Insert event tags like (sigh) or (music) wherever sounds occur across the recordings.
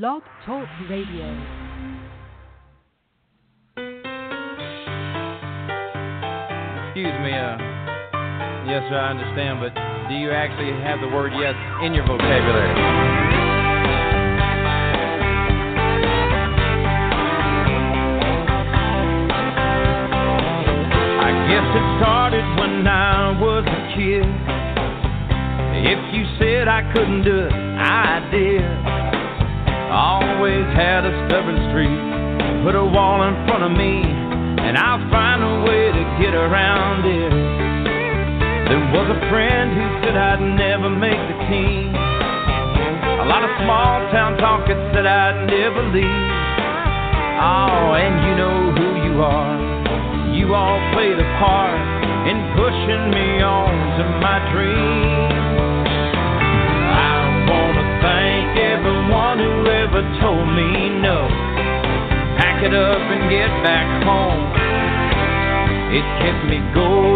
Blog Talk Radio. Excuse me, uh, yes, sir, I understand, but do you actually have the word yes in your vocabulary? I guess it started when I was a kid. If you said I couldn't do it, I did. Always had a stubborn streak. Put a wall in front of me, and I'll find a way to get around it. There was a friend who said I'd never make the team. A lot of small town talk that said I'd never leave. Oh, and you know who you are. You all played a part in pushing me on to my dreams. Me no. Pack it up and get back home. It kept me going,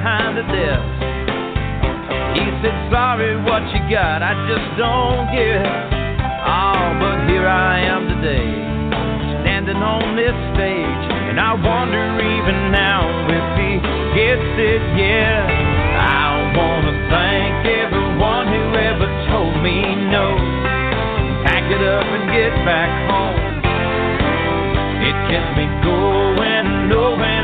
behind the desk. He said, Sorry, what you got? I just don't get. Oh, but here I am today, standing on this stage. And I wonder even now if he gets it, yeah. I wanna thank everyone who ever told me no. Pack it up and get back home. It kept me going, knowing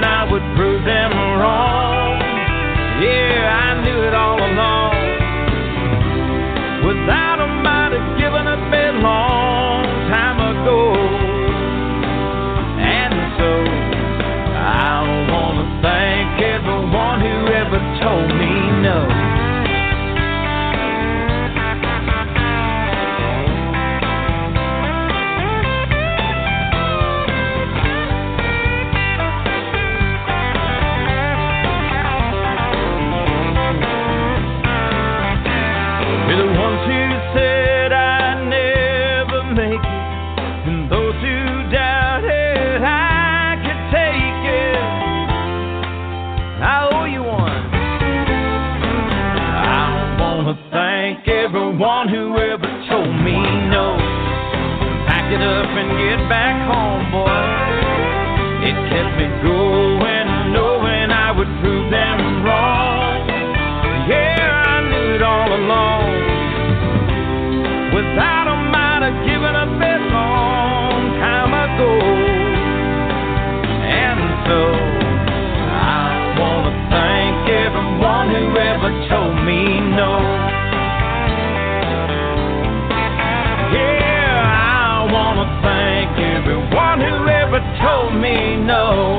and get back home, boy. It kept me going, knowing I would prove them wrong. Yeah, I knew it all along. Without them, I'd have given up a long time ago. And so, I wanna thank everyone who ever told me no. Told me no.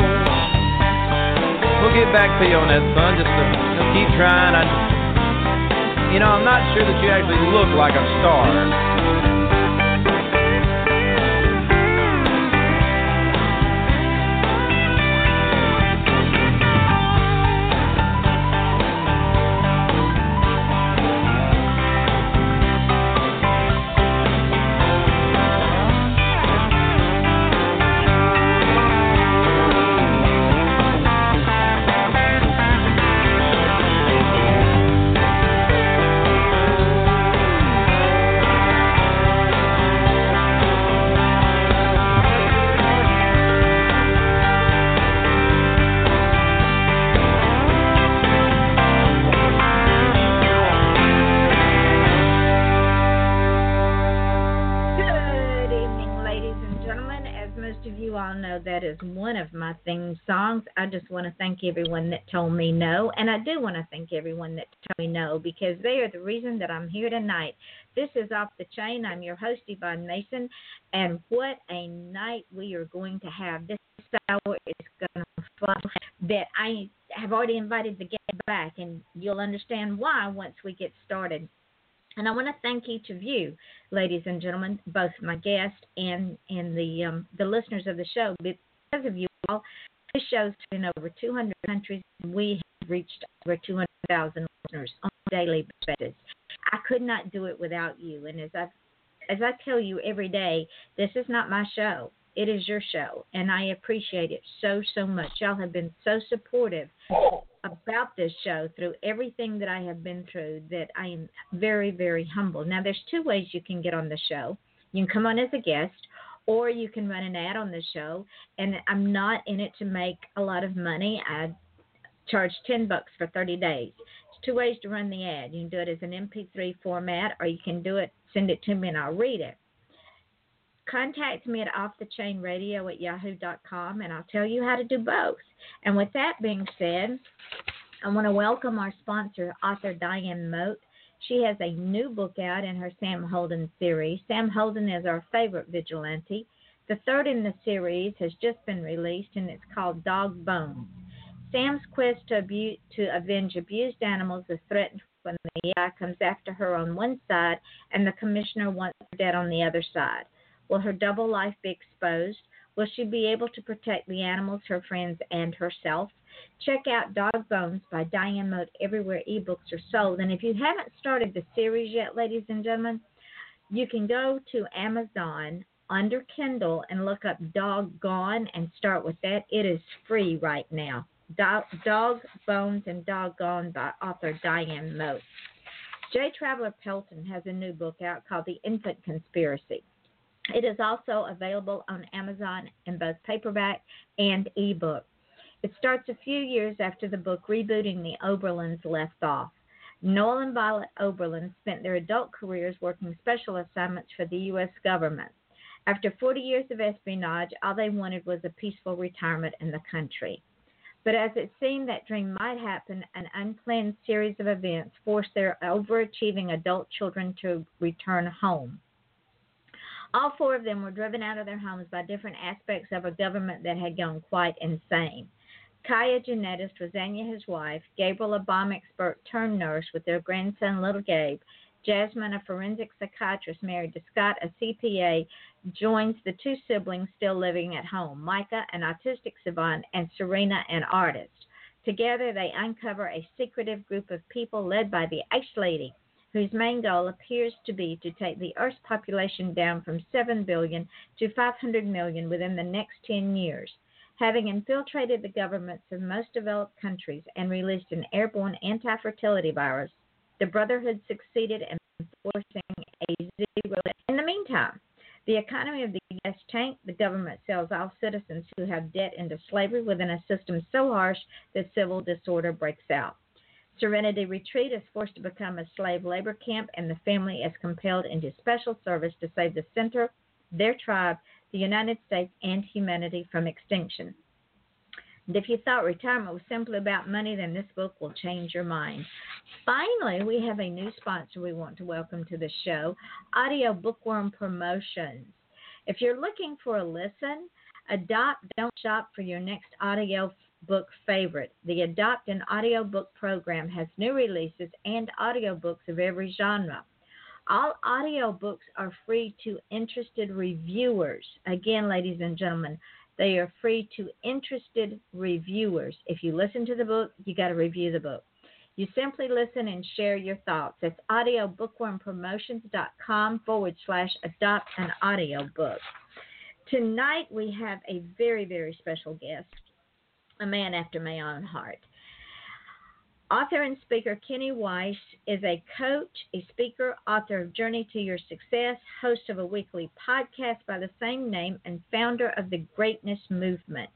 We'll get back to you on that, son. Just, to, just keep trying. I, you know, I'm not sure that you actually look like a star. Just want to thank everyone that told me no. And I do want to thank everyone that told me no because they are the reason that I'm here tonight. This is Off the Chain. I'm your host, Yvonne Mason. And what a night we are going to have. This hour is going to fly. That I have already invited the guest back, and you'll understand why once we get started. And I want to thank each of you, ladies and gentlemen, both my guest and and the um, the listeners of the show. Because of you all, this show's in over 200 countries. And we have reached over 200,000 listeners on a daily basis. I could not do it without you. And as I as I tell you every day, this is not my show. It is your show, and I appreciate it so so much. Y'all have been so supportive about this show through everything that I have been through that I am very, very humble. Now, there's two ways you can get on the show. You can come on as a guest, or you can run an ad on the show. And I'm not in it to make a lot of money. I charge 10 bucks for 30 days. Two ways to run the ad. You can do it as an MP3 format, or you can do it, send it to me, and I'll read it contact me at offthechainradio at yahoo.com and I'll tell you how to do both. And with that being said, I want to welcome our sponsor, author Diane Moat. She has a new book out in her Sam Holden series. Sam Holden is our favorite vigilante. The third in the series has just been released and it's called Dog Bones. Sam's quest to, to avenge abused animals is threatened when the AI comes after her on one side and the commissioner wants her dead on the other side. Will her double life be exposed? Will she be able to protect the animals, her friends, and herself? Check out Dog Bones by Diane Moat everywhere ebooks are sold. And if you haven't started the series yet, ladies and gentlemen, you can go to Amazon under Kindle and look up Dog Gone and start with that. It is free right now. Dog, Dog Bones and Dog Gone by author Diane Moat. J. Traveler Pelton has a new book out called The Infant Conspiracy. It is also available on Amazon in both paperback and ebook. It starts a few years after the book Rebooting the Oberlins left off. Noel and Violet Oberlin spent their adult careers working special assignments for the U.S. government. After 40 years of espionage, all they wanted was a peaceful retirement in the country. But as it seemed that dream might happen, an unplanned series of events forced their overachieving adult children to return home. All four of them were driven out of their homes by different aspects of a government that had gone quite insane. Kaya, genetist, Roseanne, his wife, Gabriel, a bomb expert turned nurse with their grandson, little Gabe, Jasmine, a forensic psychiatrist married to Scott, a CPA, joins the two siblings still living at home Micah, an autistic savant, and Serena, an artist. Together, they uncover a secretive group of people led by the Ice Lady, whose main goal appears to be to take the Earth's population down from 7 billion to 500 million within the next 10 years. Having infiltrated the governments of most developed countries and released an airborne anti fertility virus, the Brotherhood succeeded in forcing a zero. In the meantime, the economy of the U.S. tanked. The government sells all citizens who have debt into slavery within a system so harsh that civil disorder breaks out. Serenity Retreat is forced to become a slave labor camp, and the family is compelled into special service to save the center, their tribe, the United States, and humanity from extinction. And if you thought retirement was simply about money, then this book will change your mind. Finally, we have a new sponsor we want to welcome to the show Audio Bookworm Promotions. If you're looking for a listen, adopt, don't shop for your next audio book favorite. The Adopt an Audiobook program has new releases and audiobooks of every genre. All audiobooks are free to interested reviewers. Again, ladies and gentlemen, they are free to interested reviewers. If you listen to the book, you got to review the book. You simply listen and share your thoughts. It's audiobookwormpromotions.com forward slash adopt an audiobook. Tonight we have a very, very special guest a man after my own heart. Author and speaker Kenny Weiss is a coach, a speaker, author of Journey to Your Success, host of a weekly podcast by the same name, and founder of the Greatness Movement.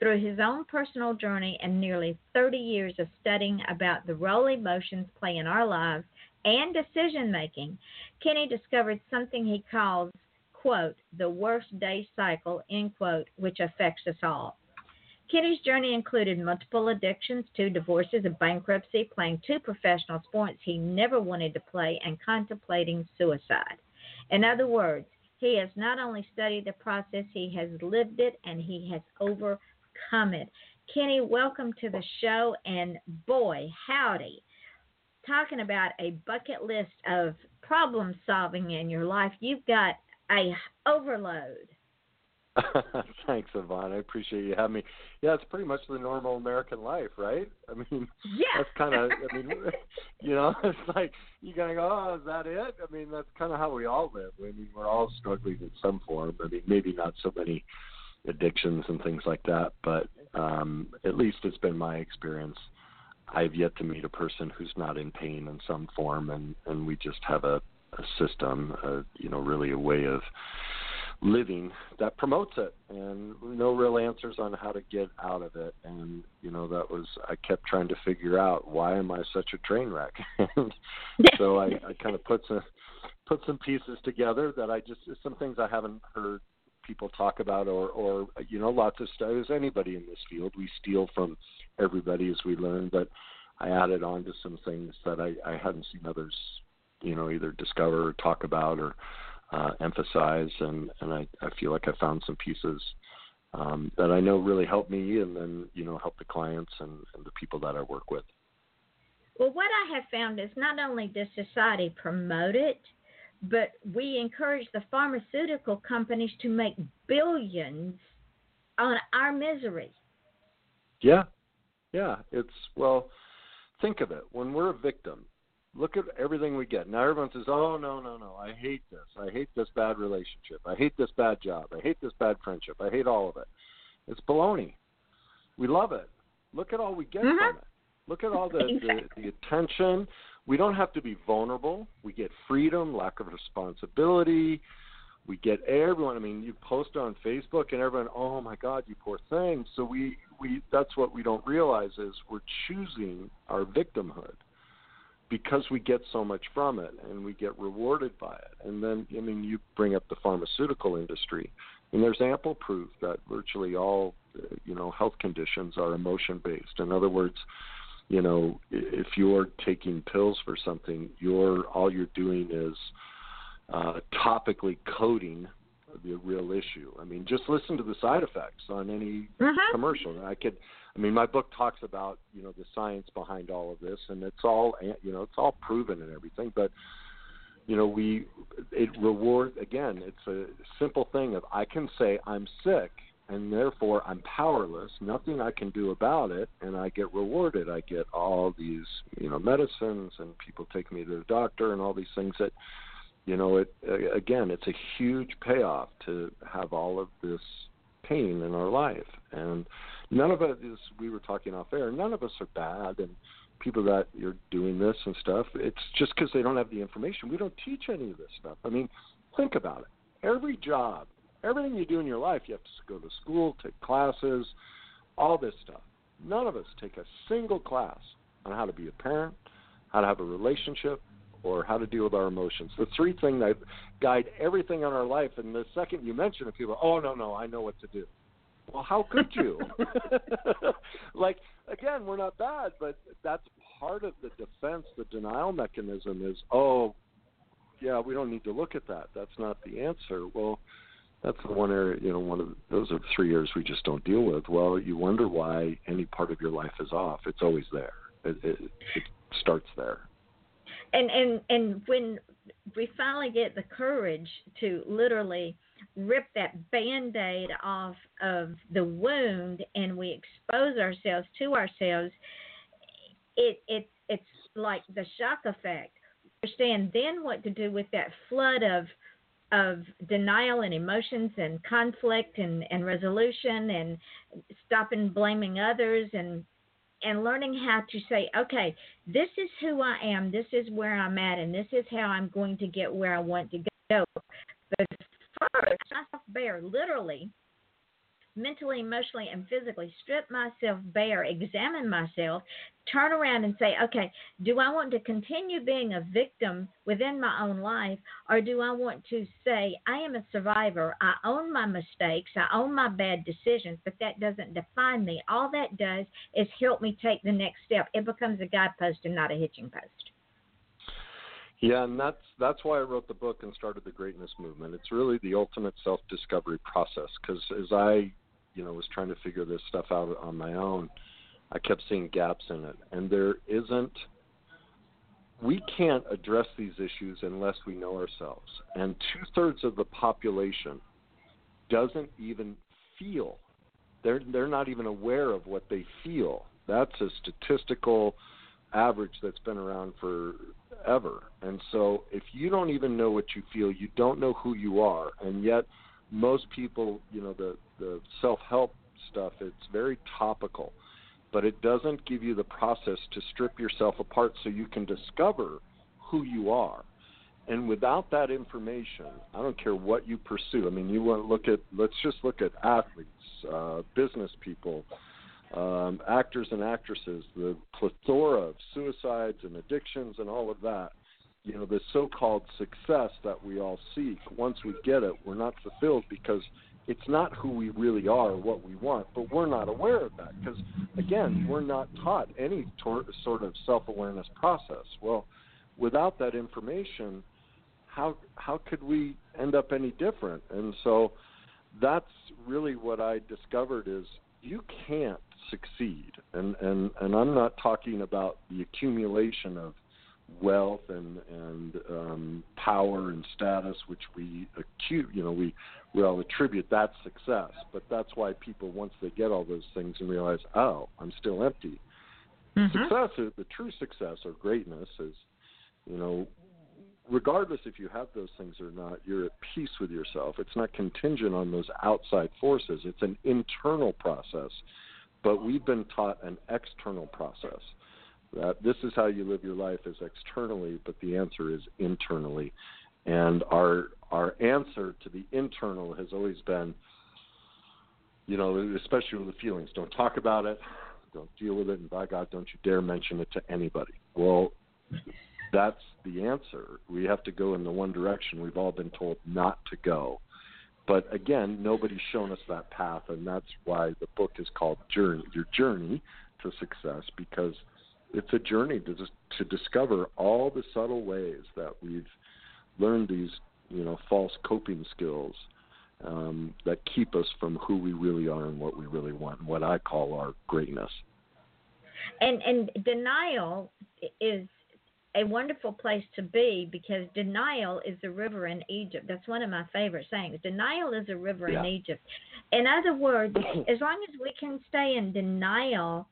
Through his own personal journey and nearly 30 years of studying about the role emotions play in our lives and decision making, Kenny discovered something he calls, quote, the worst day cycle, end quote, which affects us all. Kenny's journey included multiple addictions, two divorces, a bankruptcy, playing two professional sports he never wanted to play, and contemplating suicide. In other words, he has not only studied the process, he has lived it and he has overcome it. Kenny, welcome to the show, and boy, howdy. Talking about a bucket list of problem solving in your life. You've got a overload. (laughs) Thanks, Yvonne. I appreciate you having me. Yeah, it's pretty much the normal American life, right? I mean, yeah. that's kind of. I mean, (laughs) you know, (laughs) it's like you gotta go. Oh, is that it? I mean, that's kind of how we all live. I mean, we're all struggling in some form. I mean, maybe not so many addictions and things like that, but um, at least it's been my experience. I've yet to meet a person who's not in pain in some form, and and we just have a, a system, a, you know, really a way of living that promotes it and no real answers on how to get out of it. And you know that was i kept trying to figure out why am i such a train wreck? (laughs) And so i i kind of put some put some pieces together that i just some things i haven't heard people talk about or or you know lots of stuff. As anybody in this field. We steal from everybody as we learn but i added on to some things that i i hadn't seen others you know either discover or talk about or uh, emphasize, and and I, I feel like I found some pieces um, that I know really help me, and then you know help the clients and, and the people that I work with. Well, what I have found is not only does society promote it, but we encourage the pharmaceutical companies to make billions on our misery. Yeah, yeah. It's well, think of it. When we're a victim, look at everything we get. Now everyone says, "Oh no, no, no! I hate this. I hate this bad relationship. I hate this bad job. I hate this bad friendship. I hate all of it." It's baloney. We love it. Look at all we get mm-hmm. from it. Look at all the, exactly. the the attention. We don't have to be vulnerable. We get freedom, lack of responsibility. We get everyone. I mean, you post on Facebook, and everyone, "Oh my God, you poor thing." So we we that's what we don't realize is we're choosing our victimhood because we get so much from it and we get rewarded by it. And then, I mean, you bring up the pharmaceutical industry, and there's ample proof that virtually all, you know, health conditions are emotion based. In other words, you know, if you're taking pills for something, you're all you're doing is uh, topically coating the real issue. I mean, just listen to the side effects on any uh-huh. commercial. I could I mean, my book talks about you know the science behind all of this, and it's all you know it's all proven and everything. But you know, we it reward again. It's a simple thing of I can say I'm sick, and therefore I'm powerless. Nothing I can do about it, and I get rewarded. I get all these you know medicines, and people take me to the doctor, and all these things that you know it again. It's a huge payoff to have all of this pain in our life, and none of it is we were talking off air none of us are bad and people that you're doing this and stuff it's just because they don't have the information we don't teach any of this stuff i mean think about it every job everything you do in your life you have to go to school take classes all this stuff none of us take a single class on how to be a parent how to have a relationship or how to deal with our emotions. The three things that guide everything in our life. And the second you mention it, people, oh no, no, I know what to do. Well, how could you? (laughs) like again, we're not bad, but that's part of the defense. The denial mechanism is, oh, yeah, we don't need to look at that. That's not the answer. Well, that's the one area. You know, one of those are three areas we just don't deal with. Well, you wonder why any part of your life is off. It's always there. It, it, it starts there. And and and when we finally get the courage to literally rip that band aid off of the wound and we expose ourselves to ourselves, it, it it's like the shock effect. Understand then what to do with that flood of of denial and emotions and conflict and, and resolution and stopping blaming others and and learning how to say, okay, this is who I am, this is where I'm at, and this is how I'm going to get where I want to go. But first, myself bare, literally, mentally, emotionally, and physically, strip myself bare, examine myself, turn around and say, okay, do I want to continue being a victim within my own life, or do I want to say, I am a survivor, I own my mistakes, I own my bad decisions, but that doesn't define me. All that does is help me take the next step. It becomes a guidepost and not a hitching post. Yeah, and that's that's why I wrote the book and started the greatness movement. It's really the ultimate self-discovery process because as I, you know, was trying to figure this stuff out on my own, I kept seeing gaps in it, and there isn't we can't address these issues unless we know ourselves. And two thirds of the population doesn't even feel. They're they're not even aware of what they feel. That's a statistical average that's been around forever. And so if you don't even know what you feel, you don't know who you are. And yet most people, you know, the the self-help stuff, it's very topical but it doesn't give you the process to strip yourself apart so you can discover who you are. And without that information, I don't care what you pursue. I mean, you want to look at, let's just look at athletes, uh, business people, um, actors and actresses, the plethora of suicides and addictions and all of that. You know, the so called success that we all seek, once we get it, we're not fulfilled because it's not who we really are or what we want, but we're not aware of that because, again, we're not taught any tor- sort of self-awareness process. Well, without that information, how how could we end up any different? And so, that's really what I discovered is you can't succeed, and and and I'm not talking about the accumulation of wealth and and um, power and status, which we acute, you know, we we all attribute that success. But that's why people, once they get all those things and realize, oh, I'm still empty. Mm-hmm. Success, is, the true success or greatness is, you know, regardless if you have those things or not, you're at peace with yourself. It's not contingent on those outside forces. It's an internal process. But we've been taught an external process that this is how you live your life is externally, but the answer is internally. And our our answer to the internal has always been, you know, especially with the feelings, don't talk about it, don't deal with it, and by God, don't you dare mention it to anybody. Well, that's the answer. We have to go in the one direction we've all been told not to go. But again, nobody's shown us that path, and that's why the book is called Journey, Your Journey to Success, because – it's a journey to to discover all the subtle ways that we've learned these you know false coping skills um, that keep us from who we really are and what we really want, and what I call our greatness. And and denial is a wonderful place to be because denial is a river in Egypt. That's one of my favorite sayings. Denial is a river yeah. in Egypt. In other words, (coughs) as long as we can stay in denial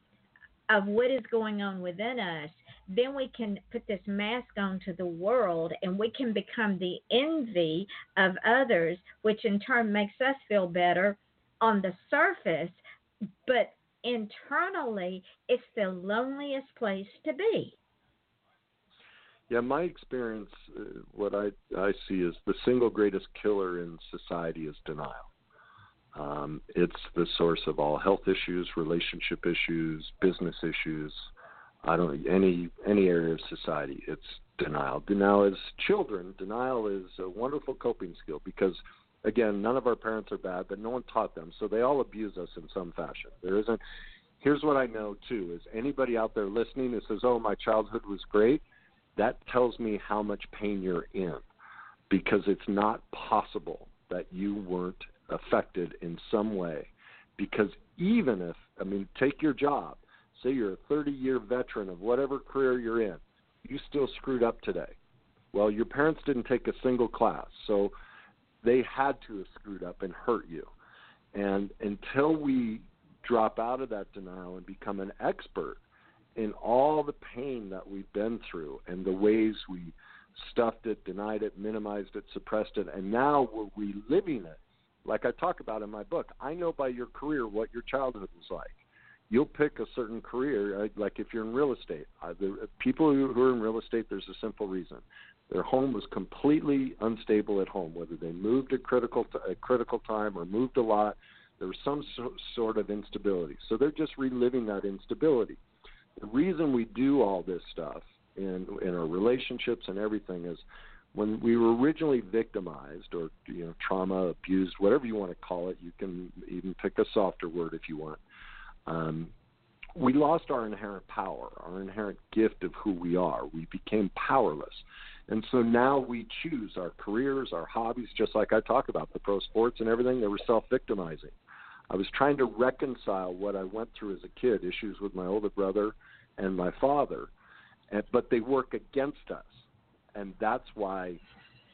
of what is going on within us, then we can put this mask onto the world and we can become the envy of others, which in turn makes us feel better on the surface, but internally, it's the loneliest place to be. Yeah, my experience, uh, what I I see is the single greatest killer in society is denial. Um, it's the source of all health issues, relationship issues, business issues. I don't any any area of society. It's denial. Denial is children. Denial is a wonderful coping skill because, again, none of our parents are bad, but no one taught them, so they all abuse us in some fashion. There isn't. Here's what I know too: is anybody out there listening that says, "Oh, my childhood was great," that tells me how much pain you're in, because it's not possible that you weren't affected in some way. Because even if, I mean, take your job, say you're a 30 year veteran of whatever career you're in, you still screwed up today. Well, your parents didn't take a single class, so they had to have screwed up and hurt you. And until we drop out of that denial and become an expert in all the pain that we've been through and the ways we stuffed it, denied it, minimized it, suppressed it, and now we're reliving it like I talk about in my book, I know by your career what your childhood was like. You'll pick a certain career, like if you're in real estate. Uh, the people who are in real estate, there's a simple reason: their home was completely unstable at home. Whether they moved at critical at critical time or moved a lot, there was some so- sort of instability. So they're just reliving that instability. The reason we do all this stuff in in our relationships and everything is when we were originally victimized or you know trauma abused whatever you want to call it you can even pick a softer word if you want um, we lost our inherent power our inherent gift of who we are. We became powerless. And so now we choose our careers our hobbies just like i talk about the pro sports and everything they were self victimizing i was trying to reconcile what i went through as a kid issues with my older brother and my father and, but they work against us, and that's why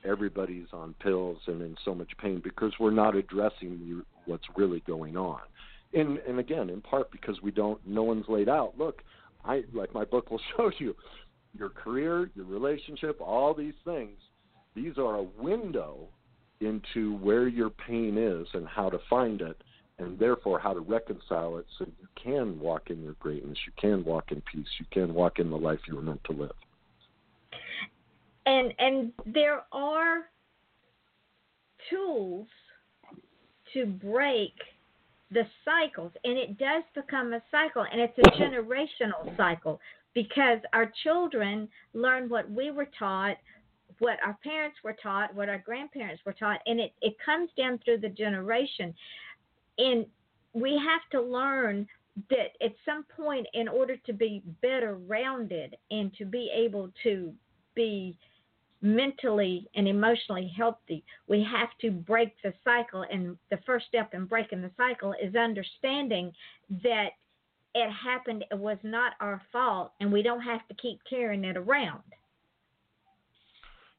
everybody's on pills and in so much pain because we're not addressing the, what's really going on. And and again, in part because we don't, no one's laid out. Look, I like my book will (laughs) show you your career, your relationship, all these things. These are a window into where your pain is and how to find it and therefore how to reconcile it so you can walk in your greatness, you can walk in peace, you can walk in the life you were meant to live. And and there are tools to break the cycles and it does become a cycle and it's a generational cycle because our children learn what we were taught what our parents were taught what our grandparents were taught and it, it comes down through the generation and we have to learn that at some point in order to be better rounded and to be able to be mentally and emotionally healthy we have to break the cycle. And the first step in breaking the cycle is understanding that it happened it was not our fault and we don't have to keep carrying it around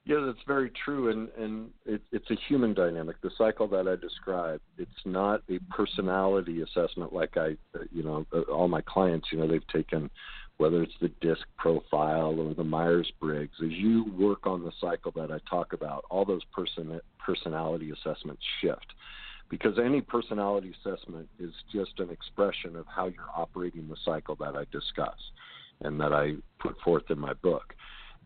yeah, that's very true, and and it, it's a human dynamic. The cycle that I described, it's not a personality assessment like I, you know, uh, all my clients, you know, they've taken, whether it's the DISC profile or the Myers Briggs. As you work on the cycle that I talk about, all those person personality assessments shift, because any personality assessment is just an expression of how you're operating the cycle that I discuss, and that I put forth in my book,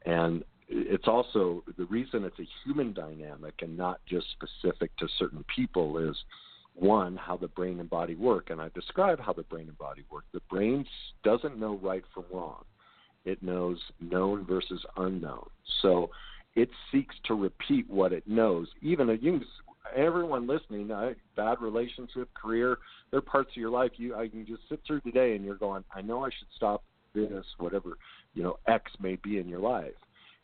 and it's also the reason it's a human dynamic and not just specific to certain people is one how the brain and body work. And i describe how the brain and body work. The brain doesn't know right from wrong. It knows known versus unknown. So it seeks to repeat what it knows. Even a you everyone listening bad relationship career they're parts of your life you i can just sit through today and you're going i know i should stop this whatever you know x may be in your life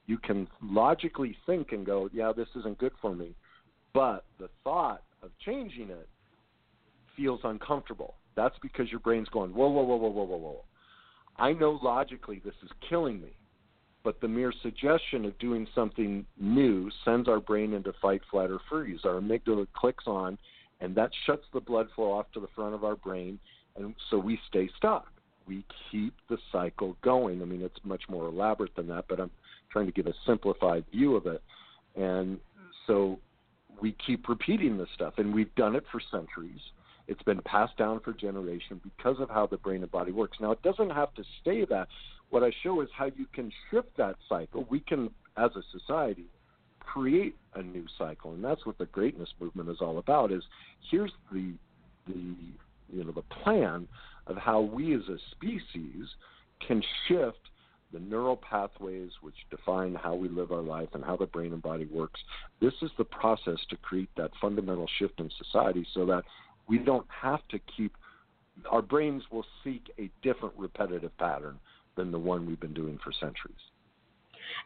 you can logically think and go, yeah, this isn't good for me. But the thought of changing it feels uncomfortable. That's because your brain's going, whoa, whoa, whoa, whoa, whoa, whoa, whoa. I know logically this is killing me, but the mere suggestion of doing something new sends our brain into fight, flight, or freeze. Our amygdala clicks on, and that shuts the blood flow off to the front of our brain, and so we stay stuck. We keep the cycle going. I mean, it's much more elaborate than that, but I'm trying to give a simplified view of it. And so we keep repeating this stuff, and we've done it for centuries. It's been passed down for generations because of how the brain and body works. Now, it doesn't have to stay that. What I show is how you can shift that cycle. We can, as a society, create a new cycle, and that's what the greatness movement is all about. Is here's the the you know the plan of how we as a species can shift the neural pathways which define how we live our life and how the brain and body works. This is the process to create that fundamental shift in society so that we don't have to keep our brains will seek a different repetitive pattern than the one we've been doing for centuries.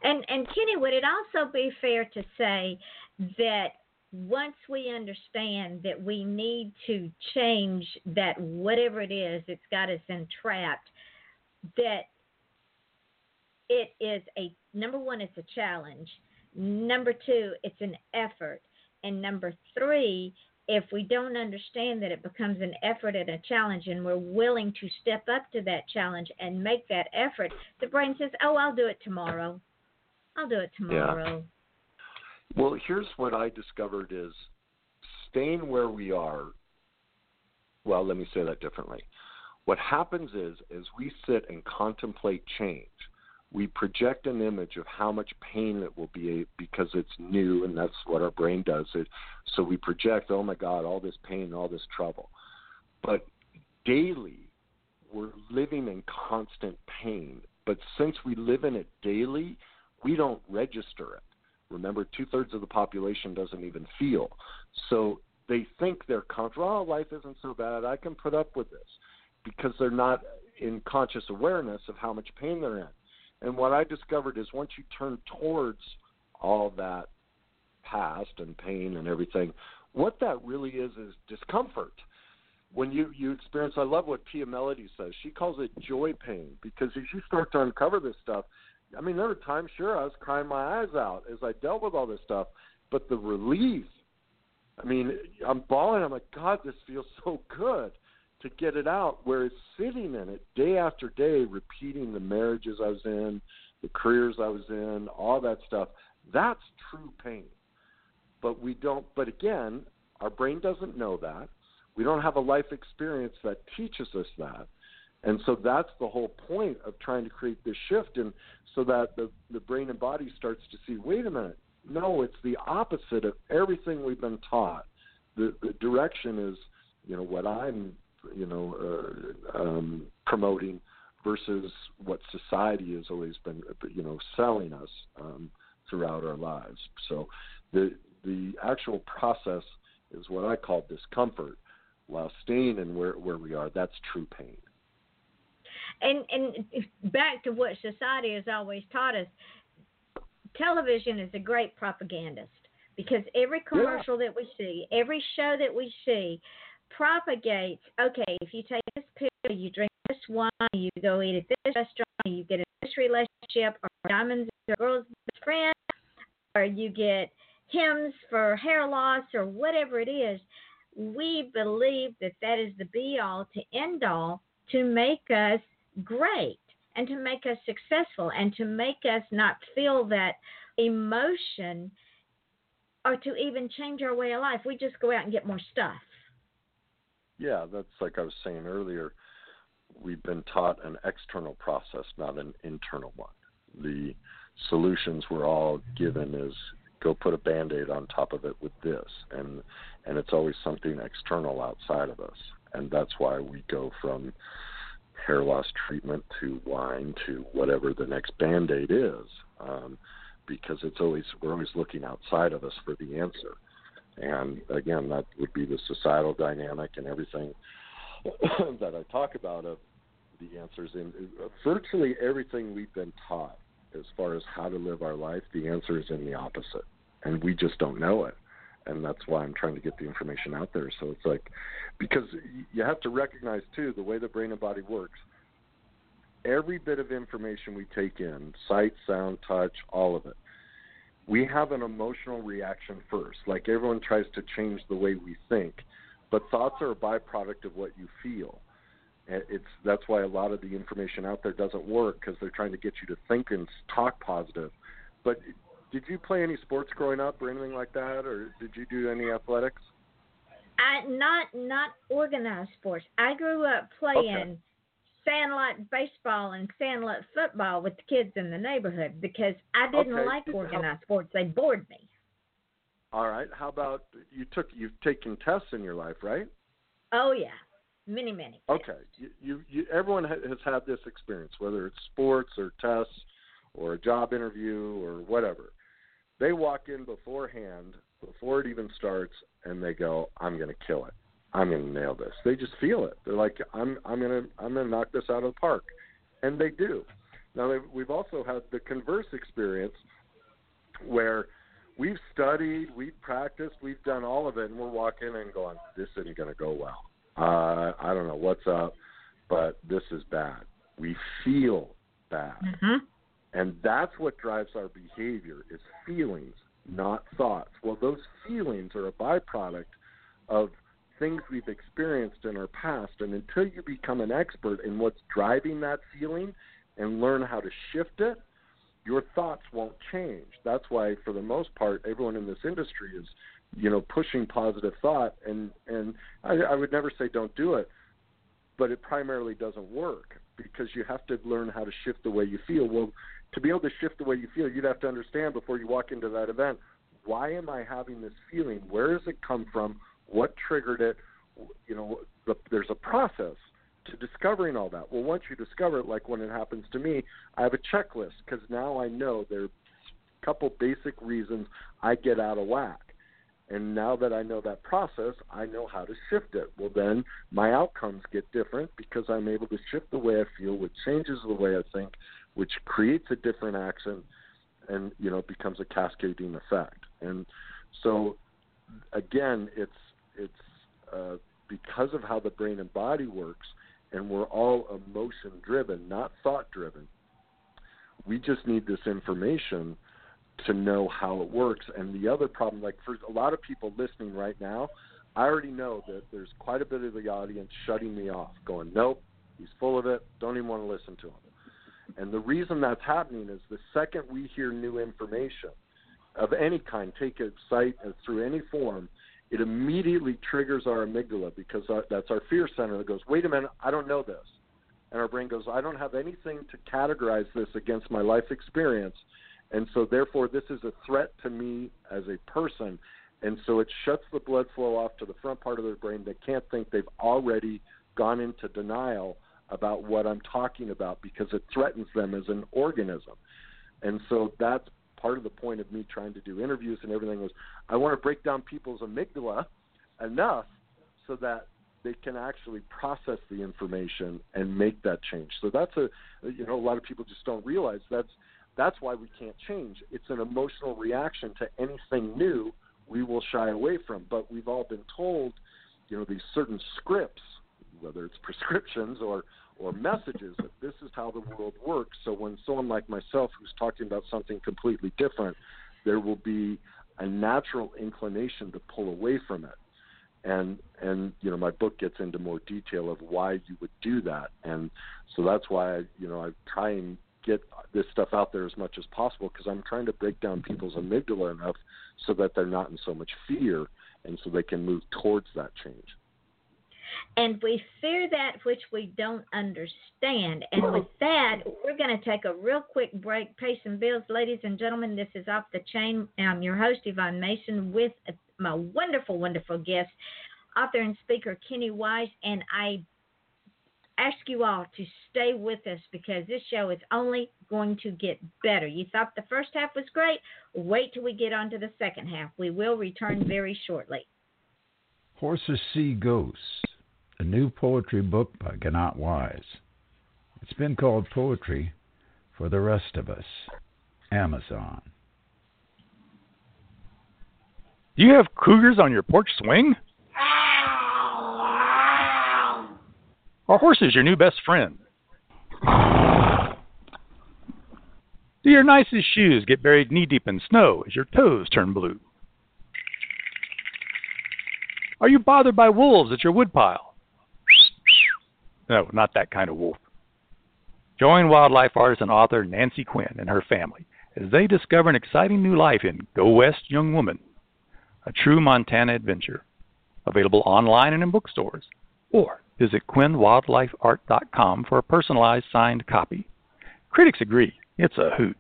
And and Kenny, would it also be fair to say that once we understand that we need to change that whatever it is that's got us entrapped, that it is a number one, it's a challenge. Number two, it's an effort. And number three, if we don't understand that it becomes an effort and a challenge and we're willing to step up to that challenge and make that effort, the brain says, Oh, I'll do it tomorrow. I'll do it tomorrow. Yeah. Well, here's what I discovered is staying where we are. Well, let me say that differently. What happens is, as we sit and contemplate change, we project an image of how much pain it will be because it's new and that's what our brain does. It so we project oh my god all this pain all this trouble. But daily we're living in constant pain. But since we live in it daily we don't register it. Remember two thirds of the population doesn't even feel. So they think they're comfortable. Oh life isn't so bad. I can put up with this. Because they're not in conscious awareness of how much pain they're in and what I discovered is once you turn towards all that past and pain and everything, what that really is is discomfort. When you you experience, I love what Pia Mellody says. She calls it joy pain because as you start to uncover this stuff, I mean, there were times, sure, I was crying my eyes out as I dealt with all this stuff, but the relief. I mean, I'm bawling. I'm like, God, this feels (laughs) so good to get it out. Whereas sitting in it day after day, repeating the marriages I was in, the careers I was in, all that stuff, that's true pain. But we don't. But again, our brain doesn't know that. We don't have a life experience that teaches us that. And so that's the whole point of trying to create this shift, and so that the the brain and body starts to see, wait a minute, no, it's the opposite of everything we've been taught. The the direction is, you know, what I'm, you know, uh, um, promoting versus what society has always been, you know, selling us um, throughout our lives. So the the actual process is what I call discomfort, while staying in where where we are. That's true pain and and back to what society has always taught us television is a great propagandist because every commercial yeah. that we see every show that we see propagates okay if you take this pill you drink this wine you go eat at this restaurant you get in this relationship or diamonds or girls best friend or you get Hims for hair loss or whatever it is we believe that that is the be all to end all to make us great and to make us successful and to make us not feel that emotion or to even change our way of life. We just go out and get more stuff. Yeah, that's like I was saying earlier. We've been taught an external process, not an internal one. The solutions we're all given is go put a band-aid on top of it with this and and it's always something external outside of us and that's why we go from hair loss treatment to wine to whatever the next band aid is, um, because it's always we're always looking outside of us for the answer. And again, that would be the societal dynamic and everything (coughs) that I talk about of the answers in virtually everything we've been taught as far as how to live our life. The answer is in the opposite, and we just don't know it and that's why I'm trying to get the information out there. So it's like because you have to recognize too the way the brain and body works. Every bit of information we take in, sight, sound, touch, all of it, we have an emotional reaction first. Like everyone tries to change the way we think, but thoughts are a byproduct of what you feel. It's that's why a lot of the information out there doesn't work because they're trying to get you to think and talk positive. But did you play any sports growing up or anything like that, or did you do any athletics? I not not organized sports. I grew up playing okay. Sandlot baseball and sandlot football with the kids in the neighborhood because I didn't okay. like organized sports. They bored me. All right. How about you took you've taken tests in your life, right? Oh yeah, many many. Okay. You, you, you everyone has had this experience, whether it's sports or tests or a job interview or whatever. They walk in beforehand, before it even starts, and they go, "I'm going to kill it. I'm going to nail this." They just feel it. They're like, "I'm I'm going to I'm going to knock this out of the park," and they do. Now we've also had the converse experience where we've studied, we've practiced, we've done all of it, and we're walking and going, "This isn't going to go well. Uh, I don't know what's up, but this is bad." We feel bad. Mm-hmm. And that's what drives our behavior is feelings, not thoughts. Well, those feelings are a byproduct of things we've experienced in our past. And until you become an expert in what's driving that feeling and learn how to shift it, your thoughts won't change. That's why, for the most part, everyone in this industry is, you know, pushing positive thought. And and I, I would never say don't do it, but it primarily doesn't work because you have to learn how to shift the way you feel. Well, to be able to shift the way you feel, you'd have to understand before you walk into that event why am I having this feeling? Where does it come from? What triggered it? You know, the, there's a process to discovering all that. Well, once you discover it, like when it happens to me, I have a checklist because now I know there are a couple basic reasons I get out of whack. And now that I know that process, I know how to shift it. Well, then my outcomes get different because I'm able to shift the way I feel, which changes the way I think, which creates a different action and you know becomes a cascading effect and so again it's it's uh, because of how the brain and body works and we're all emotion driven not thought driven We just need this information to know how it works. And the other problem, like for a lot of people listening right now, I already know that there's quite a bit of the audience shutting me off, going, nope, he's full of it, don't even want to listen to him. And the reason that's happening is the second we hear new information of any kind, take a site through any form, it immediately triggers our amygdala because our, that's our fear center that goes, wait a minute, I don't know this. And our brain goes, I don't have anything to categorize this against my life experience. And so, therefore, this is a threat to me as a person. And so it shuts the blood flow off to the front part of their brain. They can't think they've already gone into denial about what I'm talking about because it threatens them as an organism. And so that's part of the point of me trying to do interviews and everything was I want to break down people's amygdala enough so that they can actually process the information and make that change. So that's a you know a lot of people just don't realize that's that's why we can't change. It's an emotional reaction to anything new we will shy away from. But we've all been told, you know, these certain scripts, whether it's (laughs) prescriptions or or messages that this is how the world works. So when someone like myself who's talking about something completely different, there will be a natural inclination to pull away from it. And and you know my book gets into more detail of why you would do that, and so that's why I you know I try and get this stuff out there as much as possible because I'm trying to break down people's amygdala enough so that they're not in so much fear and so they can move towards that change. And we fear that which we don't understand. And with that, we're going to take a real quick break, pay some bills. Ladies and gentlemen, this is Off the Chain. I'm your host, Yvonne Mason, with my wonderful, wonderful guest, author and speaker Kenny Weiss. And I ask you all to stay with us because this show is only going to get better. You thought the first half was great? Wait till we get on to the second half. We will return very shortly. Horses See Ghosts, a new poetry book by Gannat Wise. It's been called Poetry for the Rest of Us. Amazon. Do you have cougars on your porch swing? Our horse is your new best friend. Do your nicest shoes get buried knee deep in snow as your toes turn blue? Are you bothered by wolves at your woodpile? No, not that kind of wolf. Join wildlife artist and author Nancy Quinn and her family as they discover an exciting new life in Go West Young Woman, a true Montana adventure. Available online and in bookstores, or visit quinnwildlifeart.com for a personalized signed copy. Critics agree, it's a hoot.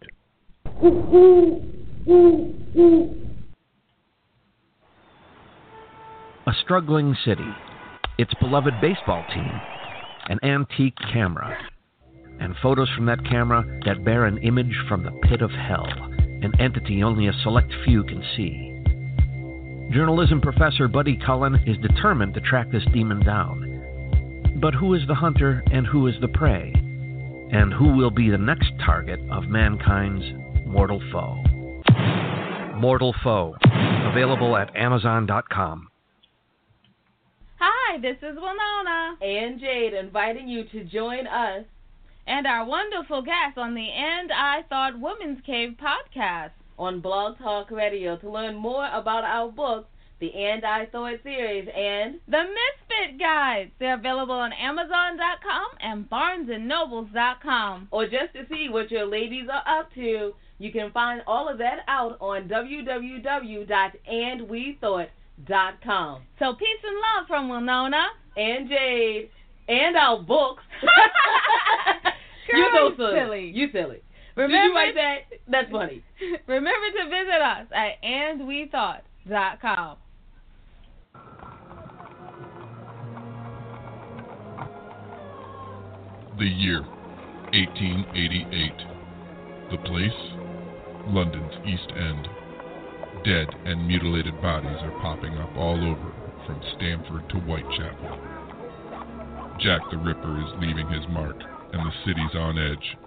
A struggling city, its beloved baseball team, an antique camera, and photos from that camera that bear an image from the pit of hell, an entity only a select few can see. Journalism professor Buddy Cullen is determined to track this demon down. But who is the hunter and who is the prey? And who will be the next target of mankind's mortal foe? Mortal Foe, available at Amazon.com. Hi, this is Winona and Jade inviting you to join us and our wonderful guest on the And I Thought Women's Cave podcast on Blog Talk Radio to learn more about our books, the And I Thought series, and the Misfit Guides. They're available on Amazon.com and BarnesandNobles.com. Or just to see what your ladies are up to, you can find all of that out on www.andwethought.com. So peace and love from Winona and Jade and our books. (laughs) you so silly. You silly. Remember, Did you write that? That's (laughs) funny. Remember to visit us at andwethought.com. The year 1888. The place? London's East End. Dead and mutilated bodies are popping up all over, from Stamford to Whitechapel. Jack the Ripper is leaving his mark, and the city's on edge.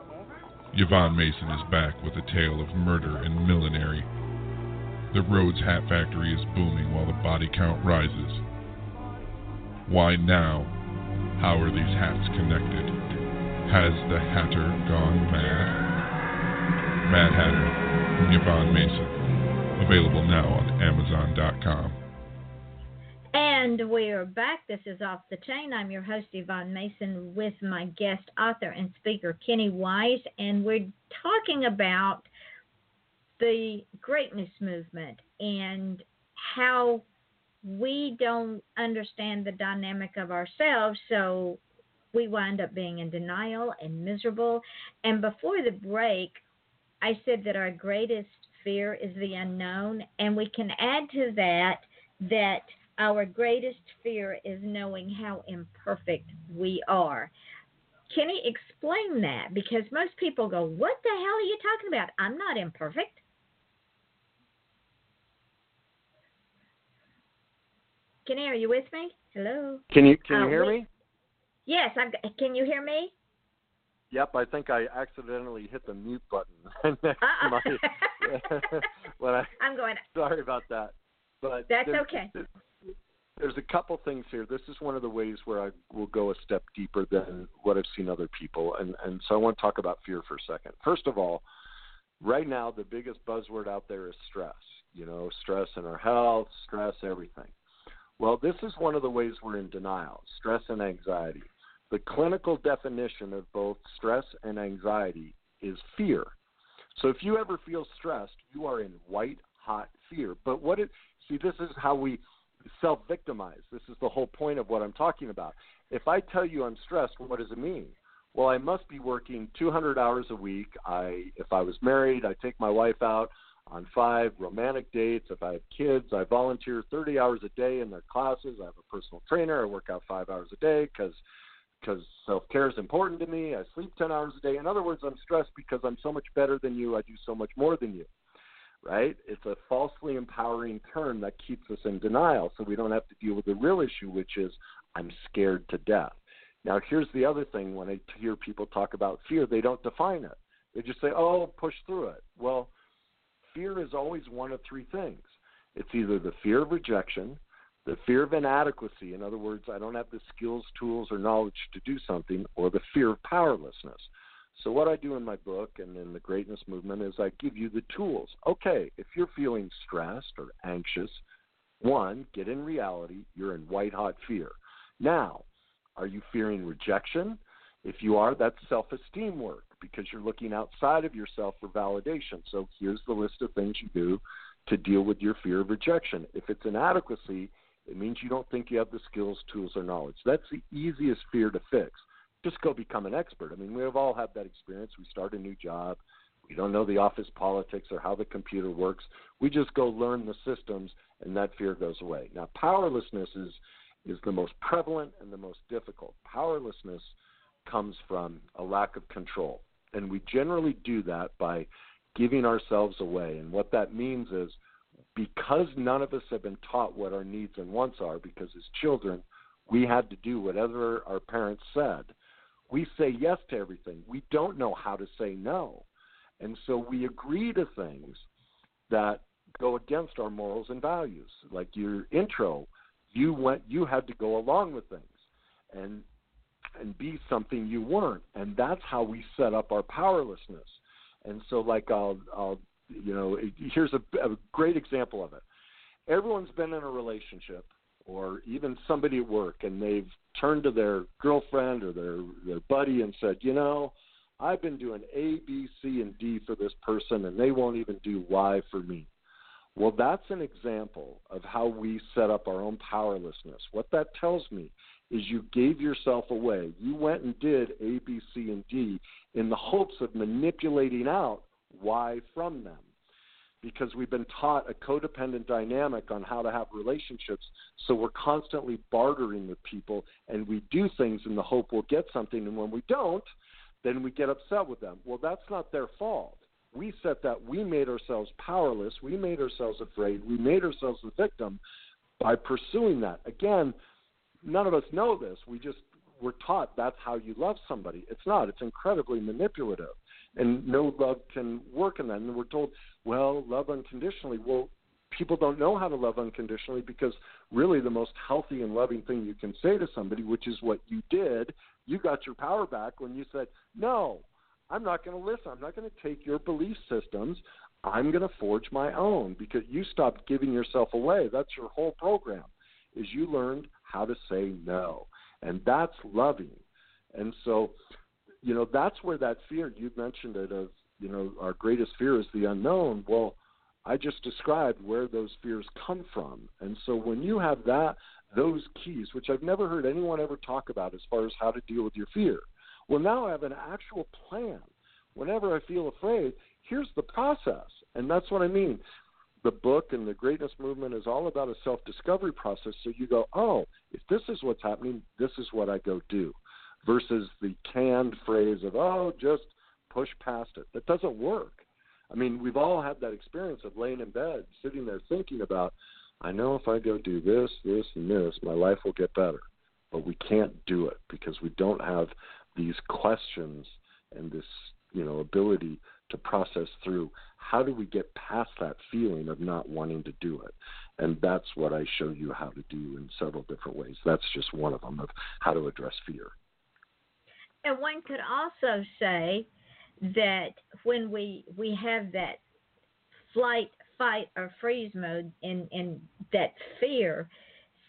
Yvonne Mason is back with a tale of murder and millinery. The Rhodes Hat Factory is booming while the body count rises. Why now? How are these hats connected? Has the Hatter gone mad? Mad Hatter, Yvonne Mason. Available now on Amazon.com. And we're back. This is Off the Chain. I'm your host, Yvonne Mason, with my guest author and speaker, Kenny Weiss. And we're talking about the greatness movement and how we don't understand the dynamic of ourselves. So we wind up being in denial and miserable. And before the break, I said that our greatest fear is the unknown. And we can add to that that our greatest fear is knowing how imperfect we are. Can you explain that? Because most people go, What the hell are you talking about? I'm not imperfect. Kenny, are you with me? Hello. Can you can you Uh, hear we- me? Yes, I've, can you hear me? Yep, I think I accidentally hit the mute button (laughs) next Uh-uh. my (laughs) when I I'm going. (laughs) sorry about that. But That's there's, okay. There's a couple things here. This is one of the ways where I will go a step deeper than what I've seen other people, and and so I want to talk about fear for a second. First of all, right now the biggest buzzword out there is stress. You know, stress in our health, stress everything. Well, this is one of the ways we're in denial, stress and anxiety. The clinical definition of both stress and anxiety is fear. So if you ever feel stressed, you are in white hot fear. But what it see this is how we self-victimize. This is the whole point of what I'm talking about. If I tell you I'm stressed, what does it mean? Well, I must be working 200 hours a week. I if I was married, I take my wife out on five romantic dates. If I have kids, I volunteer 30 hours a day in their classes. I have a personal trainer. I work out 5 hours a day cuz because self care is important to me. I sleep 10 hours a day. In other words, I'm stressed because I'm so much better than you. I do so much more than you. Right? It's a falsely empowering term that keeps us in denial so we don't have to deal with the real issue, which is I'm scared to death. Now, here's the other thing when I hear people talk about fear, they don't define it. They just say, oh, push through it. Well, fear is always one of three things it's either the fear of rejection, the fear of inadequacy, in other words, I don't have the skills, tools, or knowledge to do something, or the fear of powerlessness. So, what I do in my book and in the Greatness Movement is I give you the tools. Okay, if you're feeling stressed or anxious, one, get in reality, you're in white hot fear. Now, are you fearing rejection? If you are, that's self esteem work because you're looking outside of yourself for validation. So, here's the list of things you do to deal with your fear of rejection. If it's inadequacy, it means you don't think you have the skills, tools, or knowledge. That's the easiest fear to fix. Just go become an expert. I mean, we have all had that experience. We start a new job. We don't know the office politics or how the computer works. We just go learn the systems, and that fear goes away. Now, powerlessness is is the most prevalent and the most difficult. Powerlessness comes from a lack of control, and we generally do that by giving ourselves away. And what that means is because none of us have been taught what our needs and wants are, because as children, we had to do whatever our parents said, we say yes to everything. We don't know how to say no. And so we agree to things that go against our morals and values. Like your intro, you went you had to go along with things and and be something you weren't. And that's how we set up our powerlessness. And so like I'll I'll you know, here's a, a great example of it. Everyone's been in a relationship or even somebody at work and they've turned to their girlfriend or their their buddy and said, "You know, I've been doing A, B, C, and D for this person and they won't even do Y for me." Well, that's an example of how we set up our own powerlessness. What that tells me is you gave yourself away. You went and did A, B, C, and D in the hopes of manipulating out Y from them. Because we've been taught a codependent dynamic on how to have relationships, so we're constantly bartering with people and we do things in the hope we'll get something, and when we don't, then we get upset with them. Well, that's not their fault. We set that, we made ourselves powerless, we made ourselves afraid, we made ourselves the victim by pursuing that. Again, none of us know this. We just we're taught that's how you love somebody. It's not. It's incredibly manipulative, and no love can work in that. And we're told, well, love unconditionally. Well, people don't know how to love unconditionally because really the most healthy and loving thing you can say to somebody, which is what you did, you got your power back when you said, no, I'm not going to listen. I'm not going to take your belief systems. I'm going to forge my own because you stopped giving yourself away. That's your whole program. Is you learned how to say no, and that's loving. And so, you know, that's where that fear you mentioned it of you know our greatest fear is the unknown. Well, I just described where those fears come from, and so when you have that those keys, which I've never heard anyone ever talk about as far as how to deal with your fear. Well, now I have an actual plan. Whenever I feel afraid, here's the process. And that's what I mean. The book and the greatness movement is all about a self discovery process. So you go, oh, if this is what's happening, this is what I go do, versus the canned phrase of, oh, just push past it. That doesn't work. I mean, we've all had that experience of laying in bed, sitting there thinking about, I know if I go do this, this, and this, my life will get better. But we can't do it because we don't have these questions and this, you know, ability to process through how do we get past that feeling of not wanting to do it. And that's what I show you how to do in several different ways. That's just one of them of how to address fear. And one could also say that when we we have that flight fight or freeze mode in in that fear